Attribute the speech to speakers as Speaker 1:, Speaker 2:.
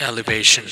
Speaker 1: elevation.